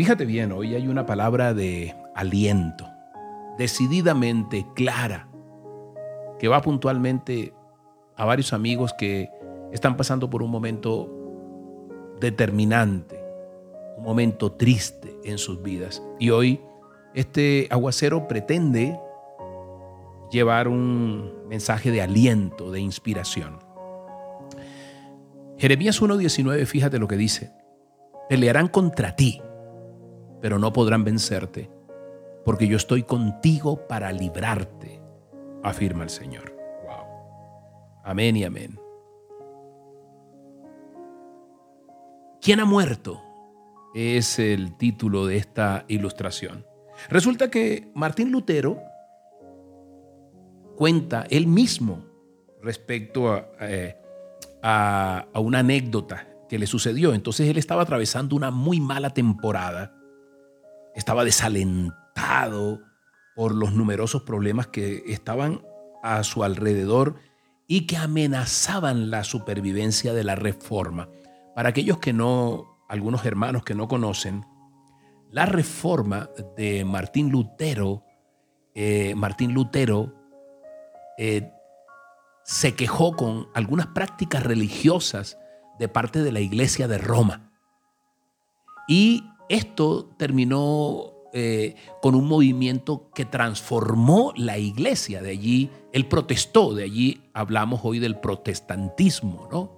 Fíjate bien, hoy hay una palabra de aliento, decididamente clara, que va puntualmente a varios amigos que están pasando por un momento determinante, un momento triste en sus vidas. Y hoy este aguacero pretende llevar un mensaje de aliento, de inspiración. Jeremías 1.19, fíjate lo que dice. Pelearán contra ti, pero no podrán vencerte, porque yo estoy contigo para librarte, afirma el Señor. Wow. Amén y amén. ¿Quién ha muerto? Es el título de esta ilustración. Resulta que Martín Lutero cuenta él mismo respecto eh, a, a, una anécdota que le sucedió. Entonces él estaba atravesando una muy mala temporada, estaba desalentado por los numerosos problemas que estaban a su alrededor y que amenazaban la supervivencia de la reforma. Para aquellos que no, algunos hermanos que no conocen, la reforma de Martín Lutero, eh, Martín Lutero eh, se quejó con algunas prácticas religiosas de parte de la iglesia de Roma. Y esto terminó eh, con un movimiento que transformó la iglesia. De allí él protestó, de allí hablamos hoy del protestantismo, ¿no?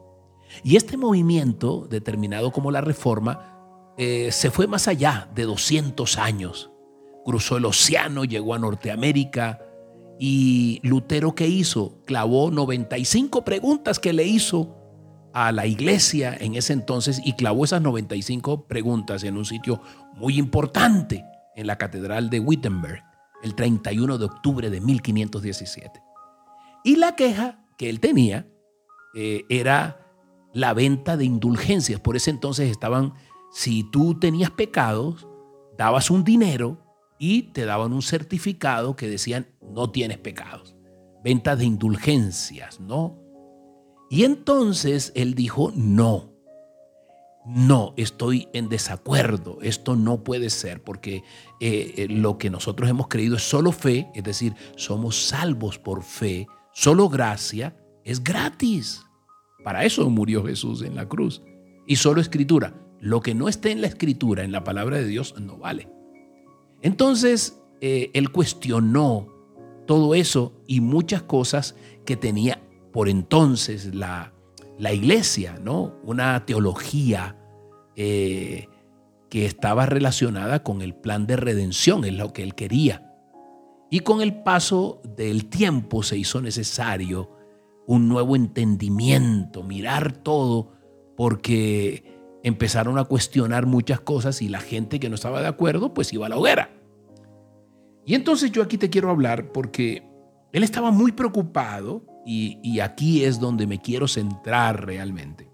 Y este movimiento, determinado como la reforma, eh, se fue más allá de 200 años. Cruzó el océano, llegó a Norteamérica y Lutero ¿qué hizo? Clavó 95 preguntas que le hizo a la iglesia en ese entonces y clavó esas 95 preguntas en un sitio muy importante en la Catedral de Wittenberg el 31 de octubre de 1517. Y la queja que él tenía eh, era la venta de indulgencias. Por ese entonces estaban si tú tenías pecados, dabas un dinero y te daban un certificado que decían no tienes pecados. Ventas de indulgencias, ¿no? Y entonces él dijo, no, no, estoy en desacuerdo, esto no puede ser, porque eh, eh, lo que nosotros hemos creído es solo fe, es decir, somos salvos por fe, solo gracia, es gratis. Para eso murió Jesús en la cruz. Y solo escritura, lo que no esté en la escritura, en la palabra de Dios, no vale. Entonces, eh, él cuestionó todo eso y muchas cosas que tenía por entonces la, la iglesia, ¿no? Una teología eh, que estaba relacionada con el plan de redención, es lo que él quería. Y con el paso del tiempo se hizo necesario un nuevo entendimiento, mirar todo, porque empezaron a cuestionar muchas cosas y la gente que no estaba de acuerdo pues iba a la hoguera. Y entonces yo aquí te quiero hablar porque él estaba muy preocupado y, aquí es donde me quiero centrar realmente.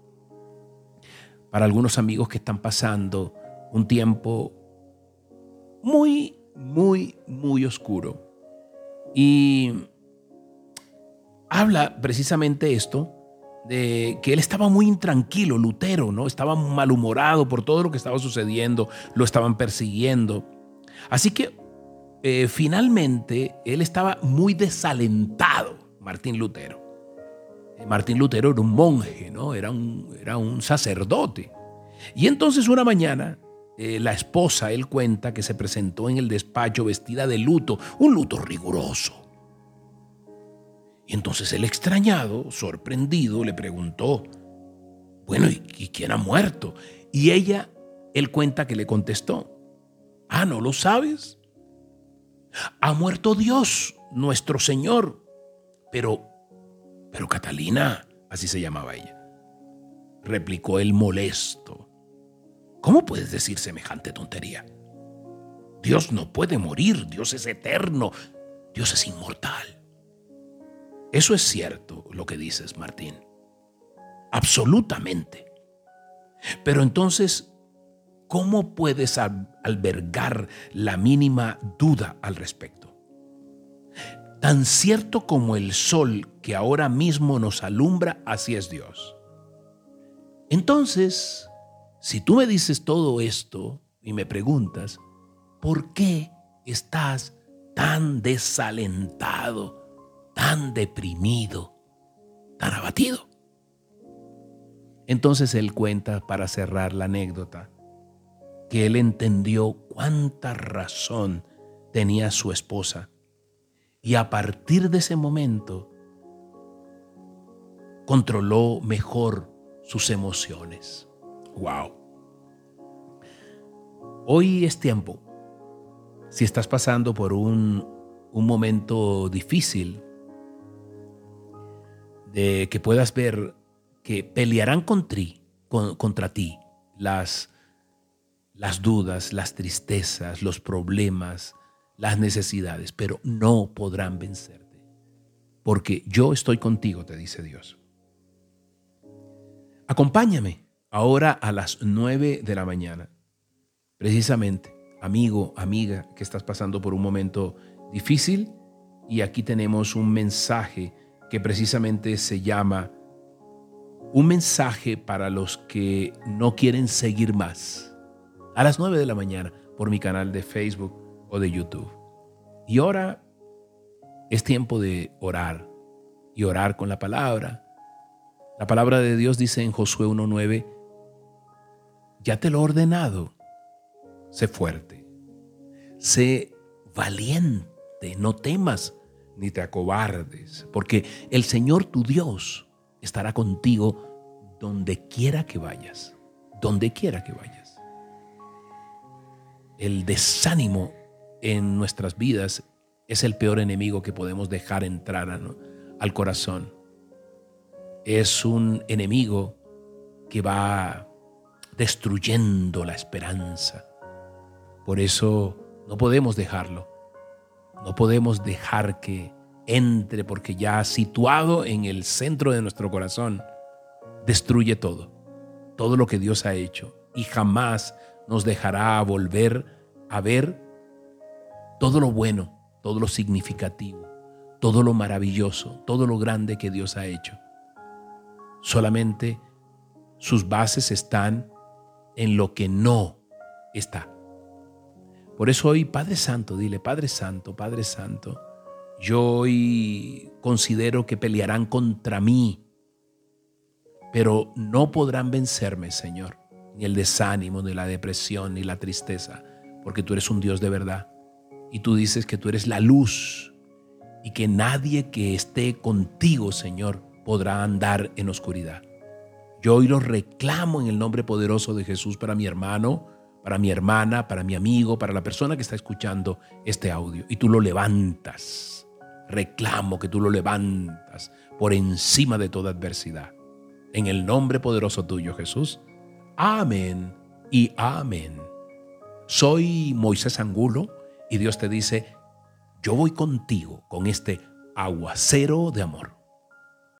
Para algunos amigos que están pasando un tiempo muy, muy, muy oscuro. Y habla precisamente esto de que él estaba muy intranquilo, Lutero, ¿no? Estaba malhumorado por todo lo que estaba sucediendo, lo estaban persiguiendo. Así que eh, finalmente él estaba muy desalentado, Martín Lutero. Eh, Martín Lutero era un monje, ¿no? Era un, era un sacerdote. Y entonces una mañana eh, la esposa, él cuenta que se presentó en el despacho vestida de luto, un luto riguroso y entonces el extrañado, sorprendido, le preguntó, bueno, ¿y, quién ha muerto? Y ella, él cuenta que le contestó, ah, ¿no lo sabes? Ha muerto Dios, nuestro Señor. Pero, pero Catalina, así se llamaba ella, replicó el molesto. ¿Cómo puedes decir semejante tontería? Dios no puede morir, Dios es eterno, Dios es inmortal. Eso es cierto lo que dices, Martín. Absolutamente. Pero entonces, ¿cómo puedes albergar la mínima duda al respecto? Tan cierto como el sol que ahora mismo nos alumbra, así es Dios. Entonces, si tú me dices todo esto, y me preguntas, ¿por qué estás tan desalentado, tan deprimido, tan abatido? Entonces él cuenta para cerrar la anécdota que él entendió cuánta razón tenía su esposa y a partir de ese momento controló mejor sus emociones. Wow. Hoy es tiempo. Si estás pasando por un, un momento difícil, de que puedas ver que pelearán contra ti las, las dudas, las tristezas, los problemas, las necesidades, pero no podrán vencerte. Porque yo estoy contigo, te dice Dios. Acompáñame ahora a las nueve de la mañana. Precisamente, amigo, amiga, que estás pasando por un momento difícil, y aquí tenemos un mensaje que precisamente se llama un mensaje para los que no quieren seguir más. A las 9 de la mañana por mi canal de Facebook o de YouTube. Y ahora es tiempo de orar y orar con la palabra. La palabra de Dios dice en Josué 1.9, ya te lo he ordenado, sé fuerte, sé valiente, no temas ni te acobardes, porque el Señor tu Dios estará contigo donde quiera que vayas, donde quiera que vayas. El desánimo en nuestras vidas es el peor enemigo que podemos dejar entrar al corazón. Es un enemigo que va destruyendo la esperanza. Por eso no podemos dejarlo. No podemos dejar que entre porque ya situado en el centro de nuestro corazón, destruye todo, todo lo que Dios ha hecho y jamás nos dejará volver a ver todo lo bueno, todo lo significativo, todo lo maravilloso, todo lo grande que Dios ha hecho. Solamente sus bases están en lo que no está. Por eso hoy, Padre Santo, dile, Padre Santo, Padre Santo, yo hoy considero que pelearán contra mí, pero no podrán vencerme, Señor, ni el desánimo, ni la depresión, ni la tristeza, porque tú eres un Dios de verdad. Y tú dices que tú eres la luz y que nadie que esté contigo, Señor, podrá andar en oscuridad. Yo hoy lo reclamo en el nombre poderoso de Jesús para mi hermano, para mi hermana, para mi amigo, para la persona que está escuchando este audio. Y tú lo levantas reclamo que tú lo levantas por encima de toda adversidad. En el nombre poderoso tuyo, Jesús. Amén y amén. Soy Moisés Angulo y Dios te dice, yo voy contigo con este aguacero de amor.